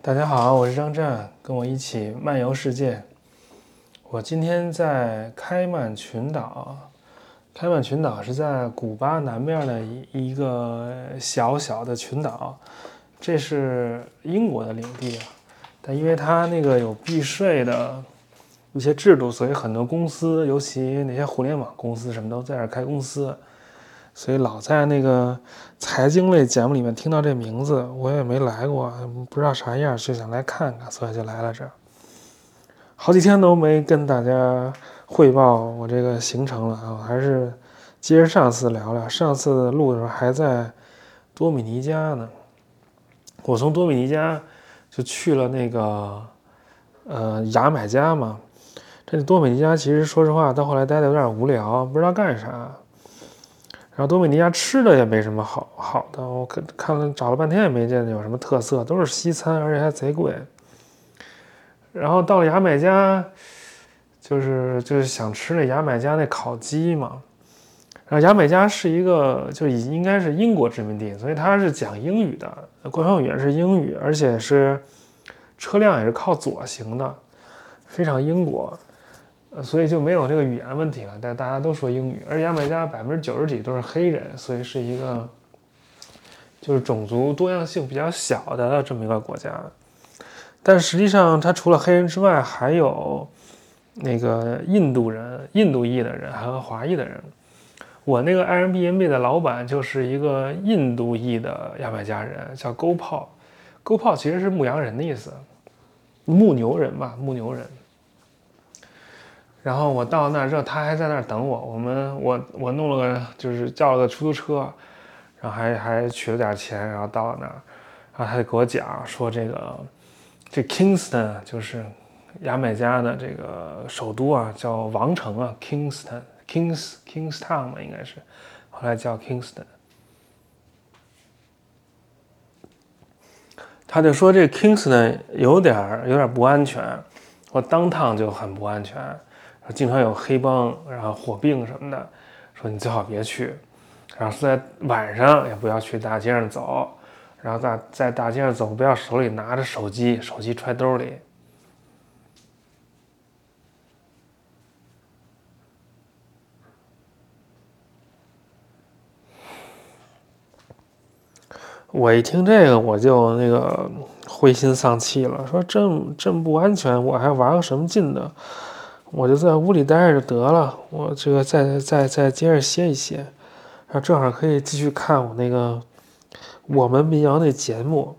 大家好，我是张震，跟我一起漫游世界。我今天在开曼群岛，开曼群岛是在古巴南面的一一个小小的群岛，这是英国的领地啊。但因为它那个有避税的一些制度，所以很多公司，尤其那些互联网公司，什么都在这开公司。所以老在那个财经类节目里面听到这名字，我也没来过，不知道啥样，就想来看看，所以就来了这儿。好几天都没跟大家汇报我这个行程了啊，还是接着上次聊聊。上次录的时候还在多米尼加呢，我从多米尼加就去了那个呃牙买加嘛。这多米尼加其实说实话，到后来待的有点无聊，不知道干啥。然后多米尼加吃的也没什么好好的，我看看了找了半天也没见有什么特色，都是西餐，而且还贼贵。然后到了牙买加，就是就是想吃那牙买加那烤鸡嘛。然后牙买加是一个就已应该是英国殖民地，所以它是讲英语的，官方语言是英语，而且是车辆也是靠左行的，非常英国。呃，所以就没有这个语言问题了，但大家都说英语，而牙买加百分之九十几都是黑人，所以是一个就是种族多样性比较小的这么一个国家。但实际上，它除了黑人之外，还有那个印度人、印度裔的人，还有华裔的人。我那个 Airbnb 的老板就是一个印度裔的牙买加人，叫勾炮。勾炮其实是牧羊人的意思，牧牛人吧，牧牛人。然后我到那儿之后，他还在那儿等我。我们我我弄了个，就是叫了个出租车，然后还还取了点钱，然后到了那儿，然后他就给我讲说这个这 Kingston 就是牙买加的这个首都啊，叫王城啊，Kingston Kings Kingstown 嘛应该是，后来叫 Kingston。他就说这 Kingston 有点有点不安全，我当趟就很不安全。经常有黑帮，然后火并什么的，说你最好别去，然后在晚上也不要去大街上走，然后在在大街上走不要手里拿着手机，手机揣兜里。我一听这个，我就那个灰心丧气了，说这这么不安全，我还玩个什么劲的？我就在屋里待着就得了，我这个再再再接着歇一歇，然后正好可以继续看我那个我们民谣那节目。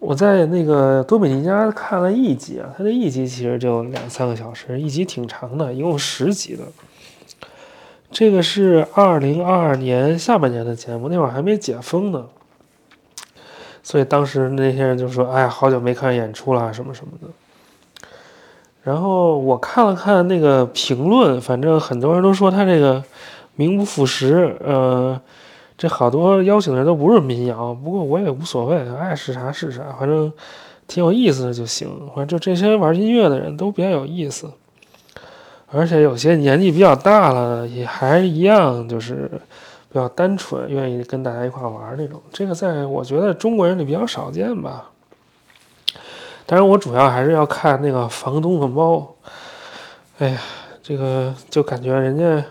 我在那个多米尼加看了一集啊，他这一集其实就两三个小时，一集挺长的，一共十集的。这个是二零二二年下半年的节目，那会儿还没解封呢，所以当时那些人就说：“哎呀，好久没看演出了，什么什么的。”然后我看了看那个评论，反正很多人都说他这个名不副实。呃，这好多邀请的人都不是民谣，不过我也无所谓，爱是啥是啥，反正挺有意思的就行。反正就这些玩音乐的人都比较有意思，而且有些年纪比较大了，也还一样，就是比较单纯，愿意跟大家一块玩那种。这个在我觉得中国人里比较少见吧。当然，我主要还是要看那个房东的猫。哎呀，这个就感觉人家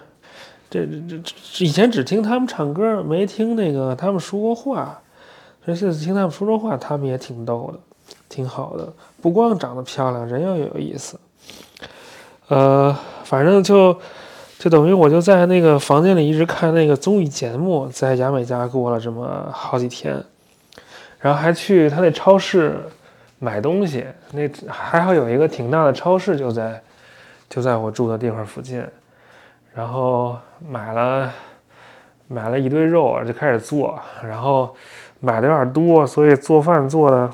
这这这以前只听他们唱歌，没听那个他们说过话。这次听他们说说话，他们也挺逗的，挺好的。不光长得漂亮，人又有意思。呃，反正就就等于我就在那个房间里一直看那个综艺节目，在牙买加过了这么好几天，然后还去他那超市。买东西，那还好有一个挺大的超市就在就在我住的地方附近，然后买了买了一堆肉，就开始做，然后买的有点多，所以做饭做的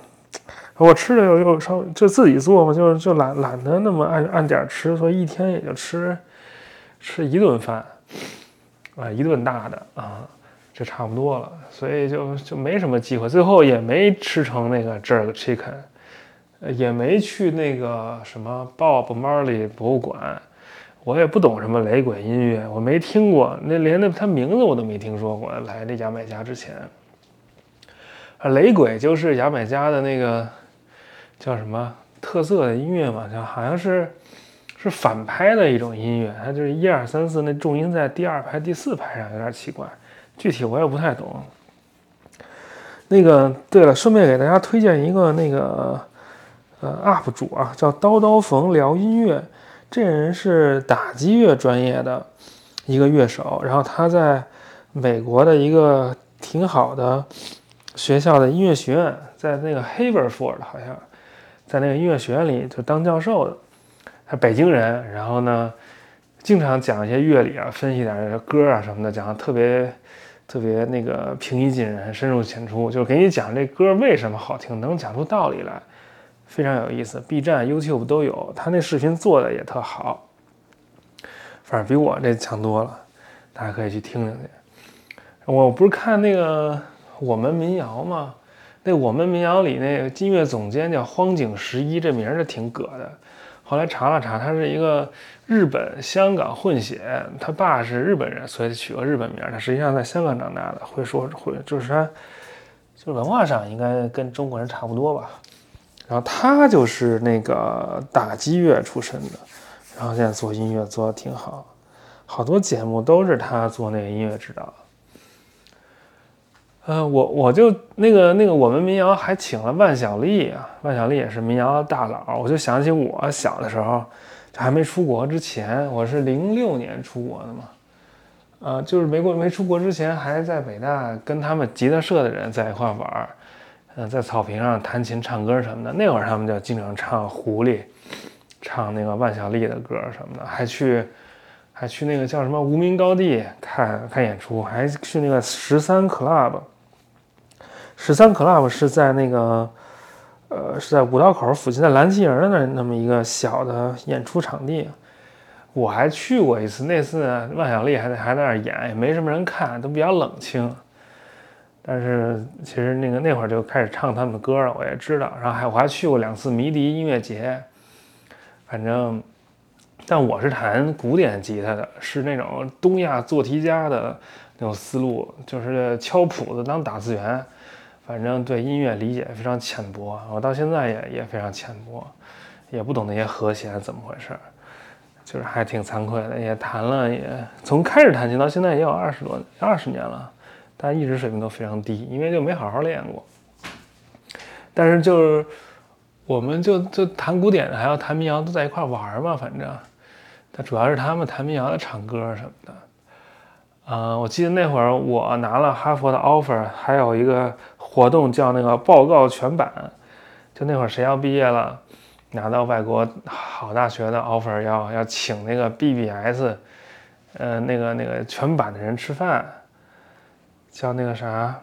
我吃的又又稍就自己做嘛，就就懒懒得那么按按点吃，所以一天也就吃吃一顿饭啊，一顿大的啊。就差不多了，所以就就没什么机会，最后也没吃成那个 jerk chicken，也没去那个什么 Bob Marley 博物馆，我也不懂什么雷鬼音乐，我没听过，那连那他名字我都没听说过。来那牙买加之前，啊，雷鬼就是牙买加的那个叫什么特色的音乐嘛，叫好像是是反拍的一种音乐，它就是一二三四那重音在第二拍、第四拍上，有点奇怪，具体我也不太懂。那个对了，顺便给大家推荐一个那个呃 UP 主啊，叫刀刀冯聊音乐，这人是打击乐专业的一个乐手，然后他在美国的一个挺好的学校的音乐学院，在那个 Haverford 好像，在那个音乐学院里就当教授的，他北京人，然后呢经常讲一些乐理啊，分析点歌啊什么的，讲的特别。特别那个平易近人、深入浅出，就给你讲这歌为什么好听，能讲出道理来，非常有意思。B 站、YouTube 都有，他那视频做的也特好，反正比我这强多了，大家可以去听听去。我不是看那个我们民谣吗？那我们民谣里那个音乐总监叫荒井十一，这名儿是挺葛的。后来查了查，他是一个日本香港混血，他爸是日本人，所以取个日本名。他实际上在香港长大的，会说会就是他，就是文化上应该跟中国人差不多吧。然后他就是那个打击乐出身的，然后现在做音乐做的挺好，好多节目都是他做那个音乐指导。呃，我我就那个那个，我们民谣还请了万晓利啊，万晓利也是民谣的大佬。我就想起我小的时候，还没出国之前，我是零六年出国的嘛，呃，就是没过没出国之前，还在北大跟他们吉他社的人在一块玩，嗯，在草坪上弹琴唱歌什么的。那会儿他们就经常唱《狐狸》，唱那个万晓利的歌什么的，还去还去那个叫什么无名高地看看演出，还去那个十三 club。十三 club 是在那个，呃，是在五道口附近，在蓝旗营的那那么一个小的演出场地，我还去过一次。那次万晓利还在还在那儿演，也没什么人看，都比较冷清。但是其实那个那会儿就开始唱他们的歌了，我也知道。然后还我还去过两次迷笛音乐节，反正，但我是弹古典吉他的，是那种东亚做题家的那种思路，就是敲谱子当打字员。反正对音乐理解非常浅薄，我到现在也也非常浅薄，也不懂那些和弦怎么回事，就是还挺惭愧的。也弹了，也从开始弹琴到现在也有二十多二十年了，但一直水平都非常低，因为就没好好练过。但是就是我们就就弹古典的，还要弹民谣，都在一块玩嘛，反正。但主要是他们弹民谣的唱歌什么的。啊，我记得那会儿我拿了哈佛的 offer，还有一个活动叫那个报告全版，就那会儿谁要毕业了，拿到外国好大学的 offer，要要请那个 BBS，呃，那个那个全版的人吃饭，叫那个啥，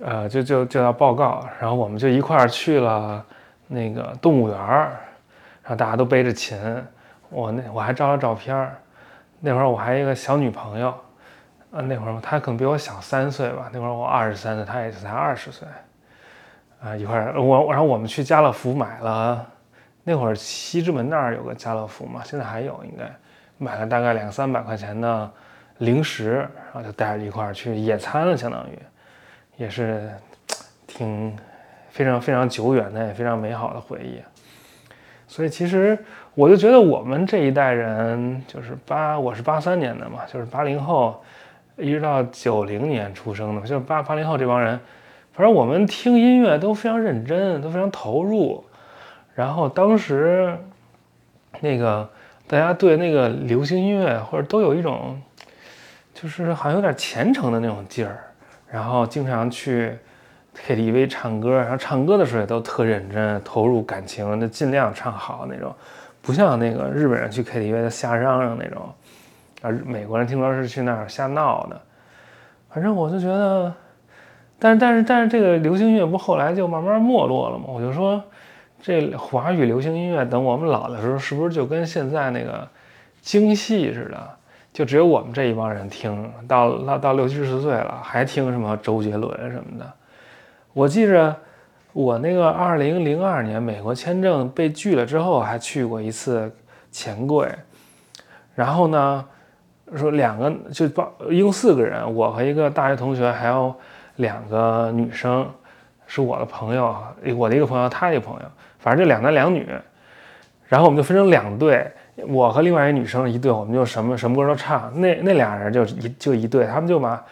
呃，就就就要报告，然后我们就一块儿去了那个动物园儿，然后大家都背着琴，我那我还照了照片儿。那会儿我还一个小女朋友，啊，那会儿她可能比我小三岁吧。那会儿我二十三岁，她也是才二十岁，啊，一块儿我，然后我们去家乐福买了，那会儿西直门那儿有个家乐福嘛，现在还有应该，买了大概两三百块钱的零食，然后就带着一块儿去野餐了，相当于，也是挺非常非常久远的，也非常美好的回忆。所以其实。我就觉得我们这一代人，就是八，我是八三年的嘛，就是八零后，一直到九零年出生的，就是八八零后这帮人，反正我们听音乐都非常认真，都非常投入。然后当时，那个大家对那个流行音乐或者都有一种，就是好像有点虔诚的那种劲儿，然后经常去 KTV 唱歌，然后唱歌的时候也都特认真，投入感情，就尽量唱好那种。不像那个日本人去 KTV 瞎嚷嚷那种，啊，美国人听说是去那儿瞎闹的。反正我就觉得，但是但是但是这个流行音乐不后来就慢慢没落了吗？我就说，这华语流行音乐等我们老的时候，是不是就跟现在那个京戏似的，就只有我们这一帮人听到到到六七十岁了还听什么周杰伦什么的？我记着。我那个二零零二年美国签证被拒了之后，还去过一次钱柜，然后呢，说两个就一共四个人，我和一个大学同学，还有两个女生，是我的朋友，我的一个朋友，他一个朋友，反正就两男两女。然后我们就分成两队，我和另外一女生一对，我们就什么什么歌都唱。那那俩人就一就一对，他们就把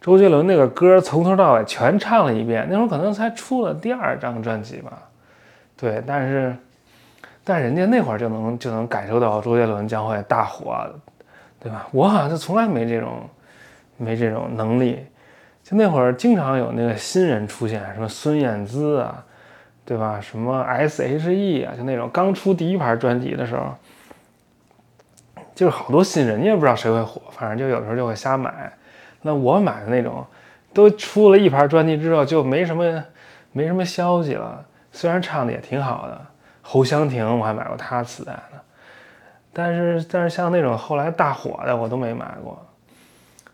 周杰伦那个歌从头到尾全唱了一遍。那会儿可能才出了第二张专辑吧，对，但是但人家那会儿就能就能感受到周杰伦将会大火，对吧？我好像就从来没这种没这种能力。就那会儿经常有那个新人出现，什么孙燕姿啊。对吧？什么 S.H.E 啊，就那种刚出第一盘专辑的时候，就是好多新人，你也不知道谁会火，反正就有时候就会瞎买。那我买的那种，都出了一盘专辑之后就没什么没什么消息了。虽然唱的也挺好的，侯湘婷我还买过她磁带呢，但是但是像那种后来大火的我都没买过。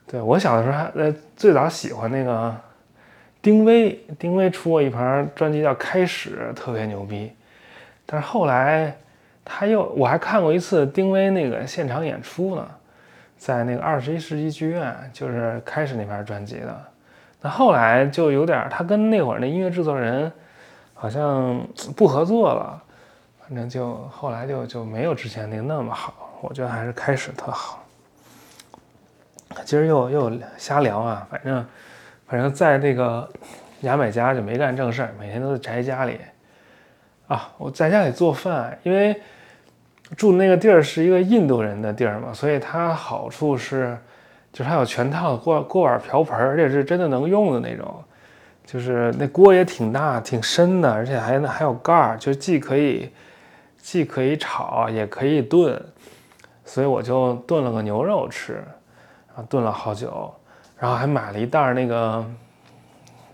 对我小的时候还呃最早喜欢那个。丁薇，丁薇出过一盘专辑叫《开始》，特别牛逼。但是后来他又，我还看过一次丁薇那个现场演出呢，在那个二十一世纪剧院，就是《开始》那盘专辑的。那后来就有点，他跟那会儿那音乐制作人好像不合作了，反正就后来就就没有之前那个那么好。我觉得还是《开始》特好。今儿又又瞎聊啊，反正。反正在那个牙买加就没干正事儿，每天都在宅家里啊。我在家里做饭，因为住那个地儿是一个印度人的地儿嘛，所以它好处是，就是它有全套的锅锅碗瓢盆，而且是真的能用的那种。就是那锅也挺大、挺深的，而且还还有盖儿，就既可以既可以炒，也可以炖。所以我就炖了个牛肉吃，啊，炖了好久。然后还买了一袋那个，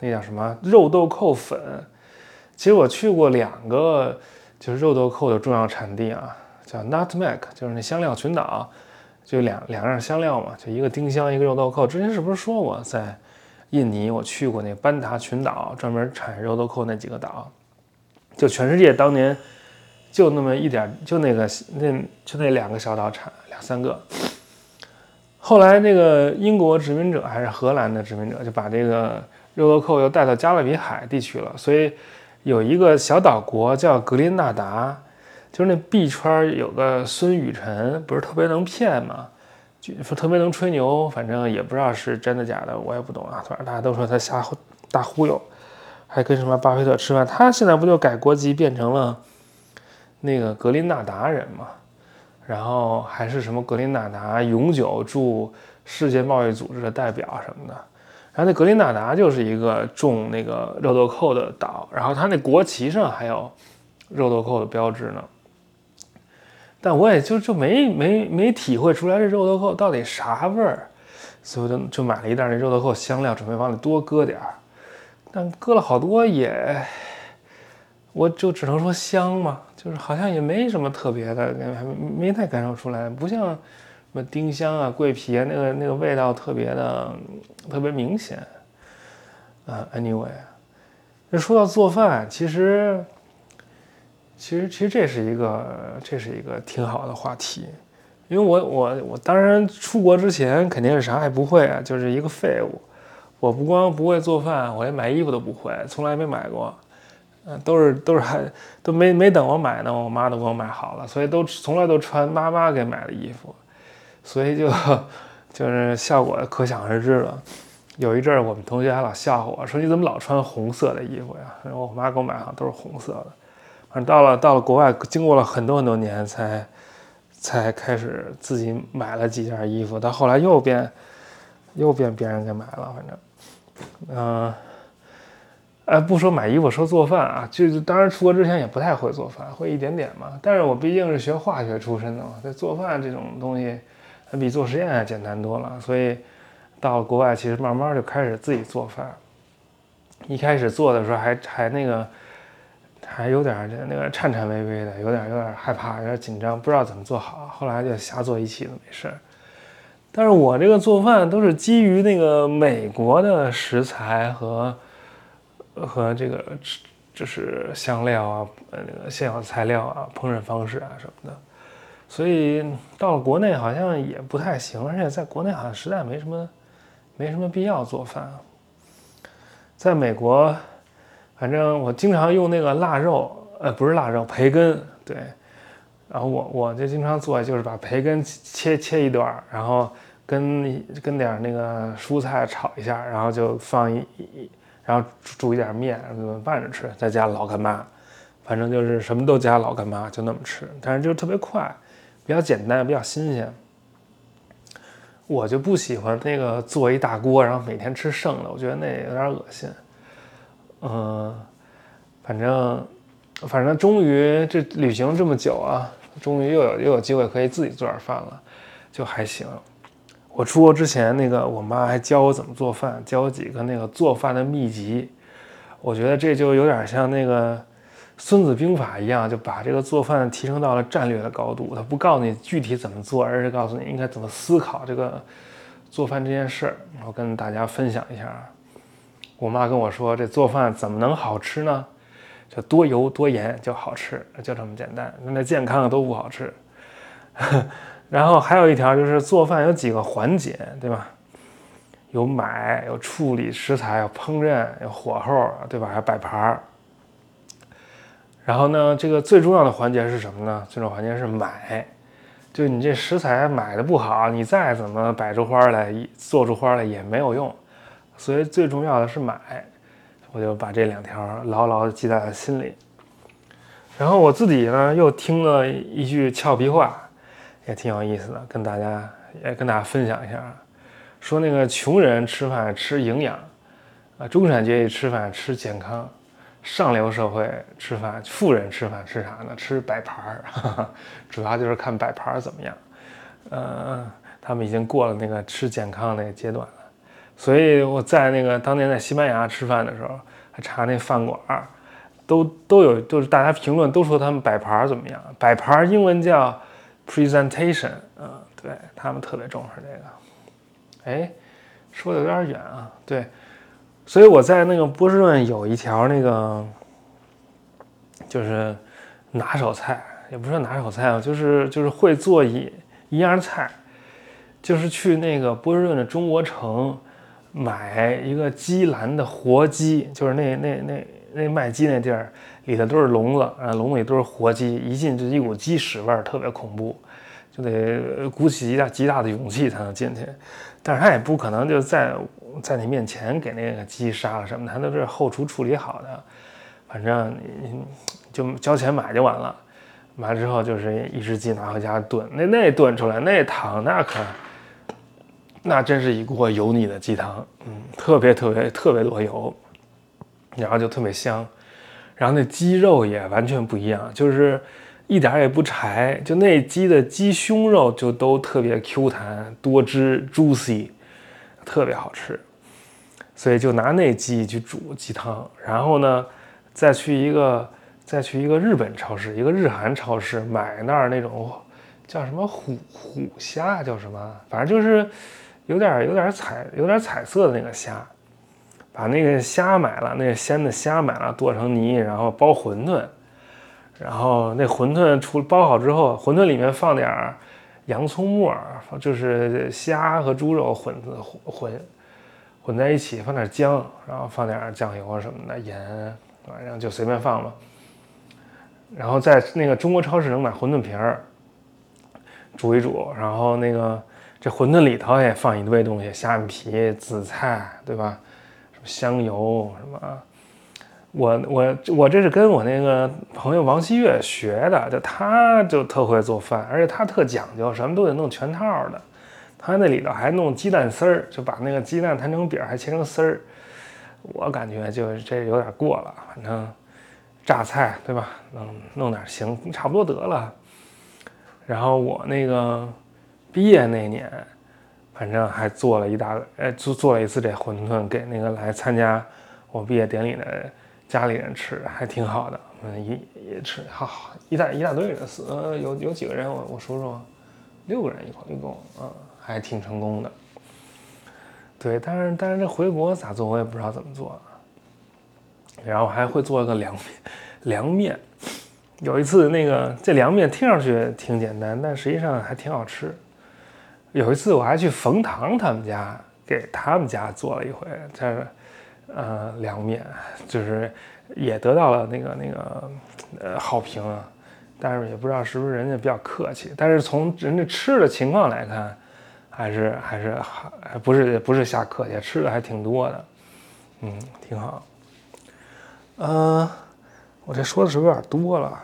那叫什么肉豆蔻粉。其实我去过两个，就是肉豆蔻的重要产地啊，叫 Nutmeg，就是那香料群岛，就两两样香料嘛，就一个丁香，一个肉豆蔻。之前是不是说过，在印尼我去过那班达群岛，专门产肉豆蔻那几个岛，就全世界当年就那么一点，就那个那就那两个小岛产两三个。后来，那个英国殖民者还是荷兰的殖民者，就把这个肉豆蔻又带到加勒比海地区了。所以有一个小岛国叫格林纳达，就是那币圈有个孙雨辰，不是特别能骗吗？就说特别能吹牛，反正也不知道是真的假的，我也不懂啊。反正大家都说他瞎大忽悠，还跟什么巴菲特吃饭。他现在不就改国籍变成了那个格林纳达人吗？然后还是什么格林纳达永久驻世界贸易组织的代表什么的，然后那格林纳达就是一个种那个肉豆蔻的岛，然后它那国旗上还有肉豆蔻的标志呢。但我也就就没没没体会出来这肉豆蔻到底啥味儿，所以我就就买了一袋那肉豆蔻香料，准备往里多搁点儿，但搁了好多也。我就只能说香嘛，就是好像也没什么特别的，没太感受出来，不像什么丁香啊、桂皮啊，那个那个味道特别的特别明显。啊，anyway，那说到做饭，其实其实其实这是一个这是一个挺好的话题，因为我我我当然出国之前肯定是啥也不会啊，就是一个废物。我不光不会做饭，我连买衣服都不会，从来没买过。嗯，都是都是还都没没等我买呢，我妈都给我买好了，所以都从来都穿妈妈给买的衣服，所以就 就是效果可想而知了。有一阵儿我们同学还老笑话我说你怎么老穿红色的衣服呀？然后我妈给我买好像都是红色的。反正到了到了国外，经过了很多很多年才才开始自己买了几件衣服，到后来又变又变别人给买了，反正嗯。呃，不说买衣服，说做饭啊，就是当然出国之前也不太会做饭，会一点点嘛。但是我毕竟是学化学出身的嘛，在做饭这种东西，比做实验还简单多了。所以到国外，其实慢慢就开始自己做饭。一开始做的时候还还那个，还有点那个颤颤巍巍的，有点有点害怕，有点紧张，不知道怎么做好。后来就瞎做一气都没事。但是我这个做饭都是基于那个美国的食材和。和这个就是香料啊，呃，那个现有材料啊，烹饪方式啊什么的，所以到了国内好像也不太行，而且在国内好像实在没什么没什么必要做饭。在美国，反正我经常用那个腊肉，呃，不是腊肉，培根，对。然后我我就经常做，就是把培根切切一段，然后跟跟点那个蔬菜炒一下，然后就放一，然后煮一点面，拌着吃，再加老干妈，反正就是什么都加老干妈，就那么吃。但是就特别快，比较简单，比较新鲜。我就不喜欢那个做一大锅，然后每天吃剩的，我觉得那有点恶心。嗯，反正反正终于这旅行这么久啊，终于又有又有机会可以自己做点饭了，就还行。我出国之前，那个我妈还教我怎么做饭，教我几个那个做饭的秘籍。我觉得这就有点像那个。孙子兵法一样，就把这个做饭提升到了战略的高度。他不告诉你具体怎么做，而是告诉你应该怎么思考这个做饭这件事儿。我跟大家分享一下啊。我妈跟我说，这做饭怎么能好吃呢？就多油多盐就好吃，就这么简单。那健康的都不好吃。然后还有一条就是做饭有几个环节，对吧？有买，有处理食材，有烹饪，有火候，对吧？还有摆盘儿。然后呢，这个最重要的环节是什么呢？最重要环节是买，就你这食材买的不好，你再怎么摆出花来，做出花来也没有用。所以最重要的是买，我就把这两条牢牢的记在了心里。然后我自己呢又听了一句俏皮话，也挺有意思的，跟大家也跟大家分享一下。说那个穷人吃饭吃营养，啊，中产阶级吃饭吃健康。上流社会吃饭，富人吃饭吃啥呢？吃摆盘儿，主要就是看摆盘儿怎么样。呃，他们已经过了那个吃健康那个阶段了。所以我在那个当年在西班牙吃饭的时候，还查那饭馆儿，都都有，就是大家评论都说他们摆盘儿怎么样。摆盘儿英文叫 presentation，嗯，对他们特别重视这个。哎，说的有点远啊，对。所以我在那个波士顿有一条那个，就是拿手菜，也不是拿手菜啊，就是就是会做一一样菜，就是去那个波士顿的中国城买一个鸡栏的活鸡，就是那那那那卖鸡那地儿里头都是笼子，啊，笼子里都是活鸡，一进就一股鸡屎味儿，特别恐怖，就得鼓起极大极大的勇气才能进去，但是他也不可能就在。在你面前给那个鸡杀了什么，他都是后厨处理好的，反正你就交钱买就完了。买了之后就是一只鸡拿回家炖，那那炖出来那汤那可那真是一锅油腻的鸡汤，嗯，特别特别特别多油，然后就特别香，然后那鸡肉也完全不一样，就是一点也不柴，就那鸡的鸡胸肉就都特别 Q 弹多汁 juicy，特别好吃。所以就拿那鸡去煮鸡汤，然后呢，再去一个再去一个日本超市，一个日韩超市买那儿那种叫什么虎虎虾，叫什么，反正就是有点有点彩有点彩色的那个虾，把那个虾买了，那个鲜的虾买了，剁成泥，然后包馄饨，然后那馄饨出包好之后，馄饨里面放点洋葱末，就是虾和猪肉混混。混混在一起，放点姜，然后放点酱油什么的，盐，反正就随便放吧。然后在那个中国超市能买馄饨皮儿，煮一煮，然后那个这馄饨里头也放一堆东西，虾皮、紫菜，对吧？什么香油什么？我我我这是跟我那个朋友王希月学的，就他就特会做饭，而且他特讲究，什么都得弄全套的。他那里头还弄鸡蛋丝儿，就把那个鸡蛋摊成饼，还切成丝儿。我感觉就这有点过了，反正榨菜对吧？弄弄点行，差不多得了。然后我那个毕业那年，反正还做了一大，呃，做做了一次这馄饨给那个来参加我毕业典礼的家里人吃，还挺好的。嗯，一也吃，好一大一大堆人，呃，有有几个人？我我数数，六个人一块一共，嗯。还挺成功的，对，但是但是这回国咋做我也不知道怎么做，然后还会做个凉面，凉面，有一次那个这凉面听上去挺简单，但实际上还挺好吃。有一次我还去冯唐他们家给他们家做了一回，这呃凉面，就是也得到了那个那个呃好评啊，但是也不知道是不是人家比较客气，但是从人家吃的情况来看，还是还是还不是不是瞎客气，吃的还挺多的，嗯，挺好。嗯，我这说的是不是有点多了？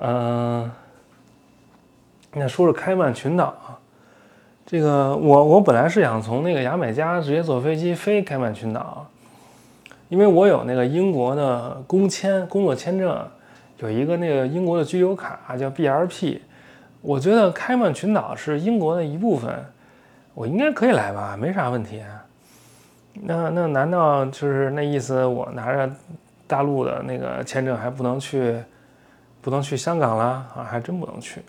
嗯，那说说开曼群岛。这个我我本来是想从那个牙买加直接坐飞机飞开曼群岛，因为我有那个英国的工签工作签证，有一个那个英国的居留卡叫 BRP，我觉得开曼群岛是英国的一部分，我应该可以来吧，没啥问题。那那难道就是那意思？我拿着大陆的那个签证还不能去，不能去香港了啊？还真不能去。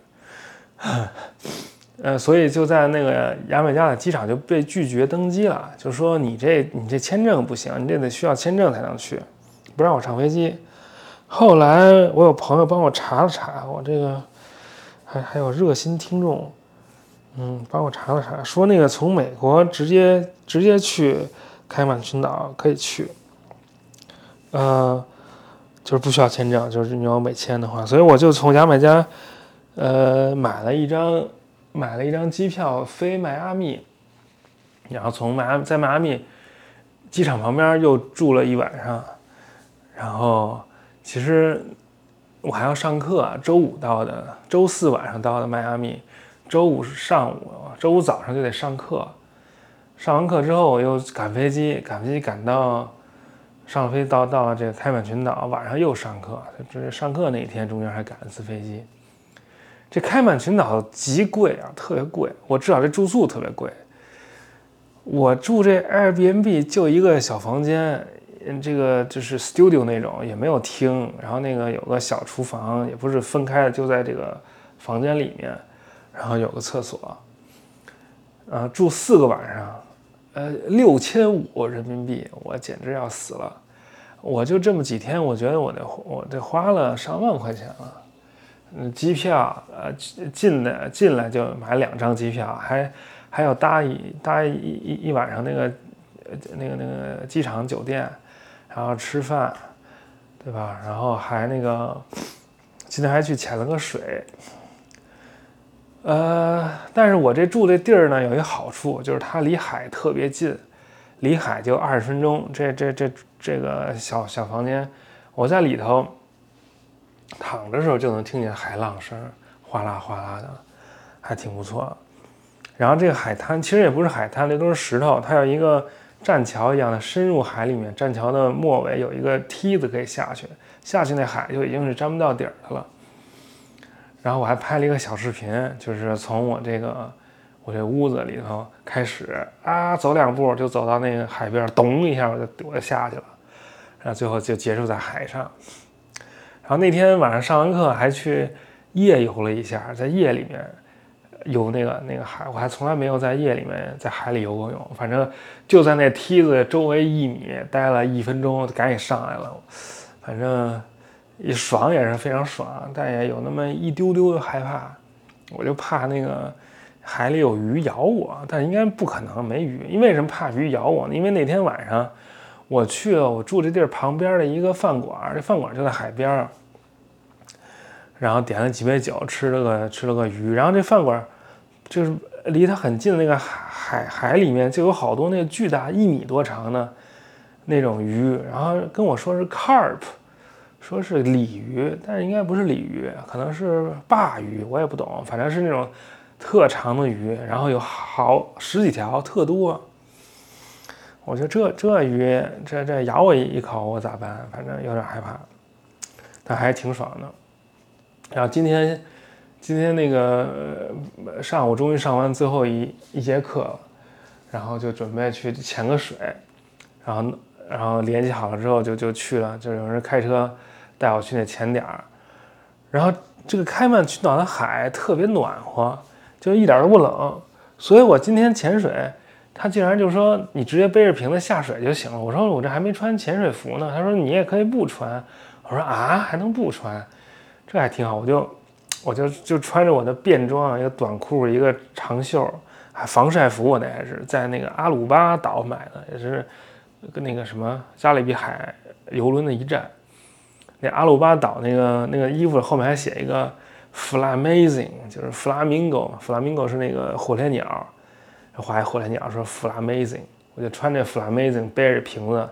呃，所以就在那个牙买加的机场就被拒绝登机了，就说你这你这签证不行，你这得需要签证才能去，不让我上飞机。后来我有朋友帮我查了查，我这个还还有热心听众，嗯，帮我查了查，说那个从美国直接直接去开曼群岛可以去，呃，就是不需要签证，就是你要美签的话，所以我就从牙买加呃买了一张。买了一张机票飞迈阿密，然后从迈阿在迈阿密机场旁边又住了一晚上，然后其实我还要上课，周五到的，周四晚上到的迈阿密，周五上午，周五早上就得上课，上完课之后我又赶飞机，赶飞机赶到上飞到到了这个开曼群岛，晚上又上课，这上课那一天中间还赶了次飞机。这开曼群岛极贵啊，特别贵。我知道这住宿特别贵。我住这 Airbnb 就一个小房间，嗯这个就是 studio 那种，也没有厅。然后那个有个小厨房，也不是分开的，就在这个房间里面。然后有个厕所。呃，住四个晚上，呃，六千五人民币，我简直要死了。我就这么几天，我觉得我得我得花了上万块钱了。嗯，机票，呃，进的进来就买两张机票，还还要搭一搭一一一晚上那个，那个那个机场酒店，然后吃饭，对吧？然后还那个，今天还去潜了个水。呃，但是我这住的地儿呢，有一个好处，就是它离海特别近，离海就二十分钟。这这这这个小小房间，我在里头。躺着时候就能听见海浪声，哗啦哗啦的，还挺不错。然后这个海滩其实也不是海滩，那都是石头。它有一个栈桥一样的深入海里面，栈桥的末尾有一个梯子可以下去，下去那海就已经是沾不到底儿的了。然后我还拍了一个小视频，就是从我这个我这屋子里头开始啊，走两步就走到那个海边，咚一下我就我就下去了，然后最后就结束在海上。然后那天晚上上完课还去夜游了一下，在夜里面游那个那个海，我还从来没有在夜里面在海里游过泳。反正就在那梯子周围一米待了一分钟，赶紧上来了。反正一爽也是非常爽，但也有那么一丢丢的害怕。我就怕那个海里有鱼咬我，但应该不可能没鱼。因为什么怕鱼咬我呢？因为那天晚上我去了我住这地儿旁边的一个饭馆，这饭馆就在海边儿。然后点了几杯酒，吃了个吃了个鱼，然后这饭馆就是离它很近的那个海海海里面就有好多那个巨大一米多长的那种鱼，然后跟我说是 carp，说是鲤鱼，但是应该不是鲤鱼，可能是鲅鱼，我也不懂，反正是那种特长的鱼，然后有好十几条，特多。我觉得这这鱼这这咬我一口我咋办？反正有点害怕，但还是挺爽的。然后今天，今天那个上午终于上完最后一一节课了，然后就准备去潜个水，然后然后联系好了之后就就去了，就有人开车带我去那潜点儿，然后这个开曼群岛的海特别暖和，就一点都不冷，所以我今天潜水，他竟然就说你直接背着瓶子下水就行了，我说我这还没穿潜水服呢，他说你也可以不穿，我说啊还能不穿？这还挺好，我就我就就穿着我的便装，一个短裤，一个长袖，还防晒服，我那还是在那个阿鲁巴岛买的，也是跟那个什么加勒比海游轮的一站。那阿鲁巴岛那个那个衣服后面还写一个 “flamazing”，就是 “flamingo”，“flamingo” 是那个火烈鸟，画一火烈鸟说 “flamazing”，我就穿着 “flamazing”，背着瓶子，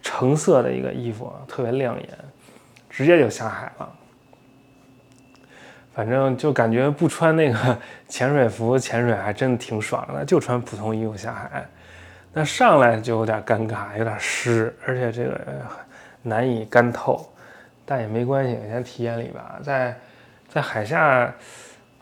橙色的一个衣服，特别亮眼，直接就下海了。反正就感觉不穿那个 潜水服潜水还真挺爽的，就穿普通衣服下海。那上来就有点尴尬，有点湿，而且这个难以干透。但也没关系，先体验里吧。在在海下，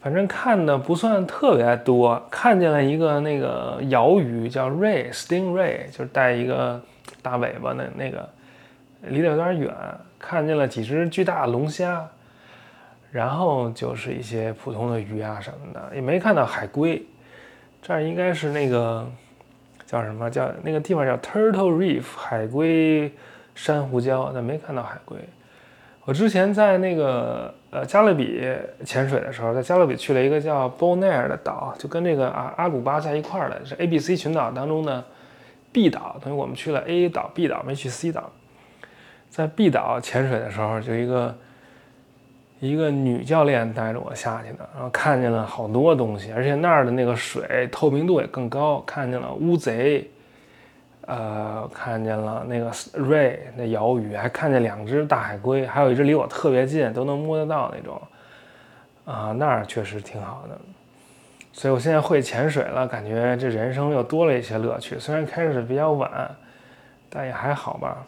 反正看的不算特别多，看见了一个那个鳐鱼，叫 ray，stingray，就是带一个大尾巴的那个，离得有点远。看见了几只巨大龙虾。然后就是一些普通的鱼啊什么的，也没看到海龟。这儿应该是那个叫什么叫那个地方叫 Turtle Reef 海龟珊瑚礁，但没看到海龟。我之前在那个呃加勒比潜水的时候，在加勒比去了一个叫 Bonaire 的岛，就跟这个阿阿鲁巴在一块儿的，是 A、B、C 群岛当中的 B 岛，等于我们去了 A 岛、B 岛，没去 C 岛。在 B 岛潜水的时候，就一个。一个女教练带着我下去的，然后看见了好多东西，而且那儿的那个水透明度也更高，看见了乌贼，呃，看见了那个瑞那鳐鱼，还看见两只大海龟，还有一只离我特别近，都能摸得到那种，啊，那儿确实挺好的。所以我现在会潜水了，感觉这人生又多了一些乐趣。虽然开始比较晚，但也还好吧。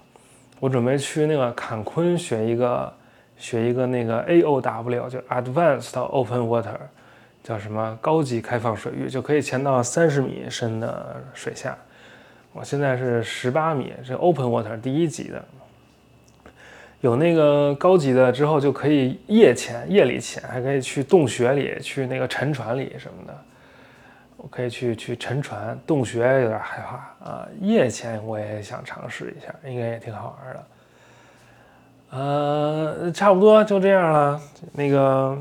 我准备去那个坎昆学一个。学一个那个 A O W，就 Advanced Open Water，叫什么高级开放水域，就可以潜到三十米深的水下。我现在是十八米，是 Open Water 第一级的。有那个高级的之后，就可以夜潜，夜里潜，还可以去洞穴里，去那个沉船里什么的。我可以去去沉船，洞穴有点害怕啊。夜潜我也想尝试一下，应该也挺好玩的。呃，差不多就这样了。那个，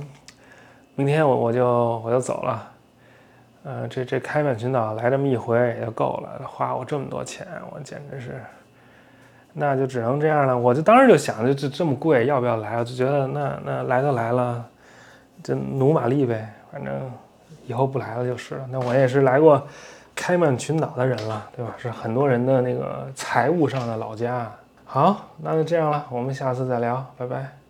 明天我我就我就走了。呃，这这开曼群岛来这么一回也就够了，花我这么多钱，我简直是，那就只能这样了。我就当时就想着这这么贵，要不要来？我就觉得那那来都来了，就努马力呗。反正以后不来了就是了。那我也是来过开曼群岛的人了，对吧？是很多人的那个财务上的老家。好，那就这样了，我们下次再聊，拜拜。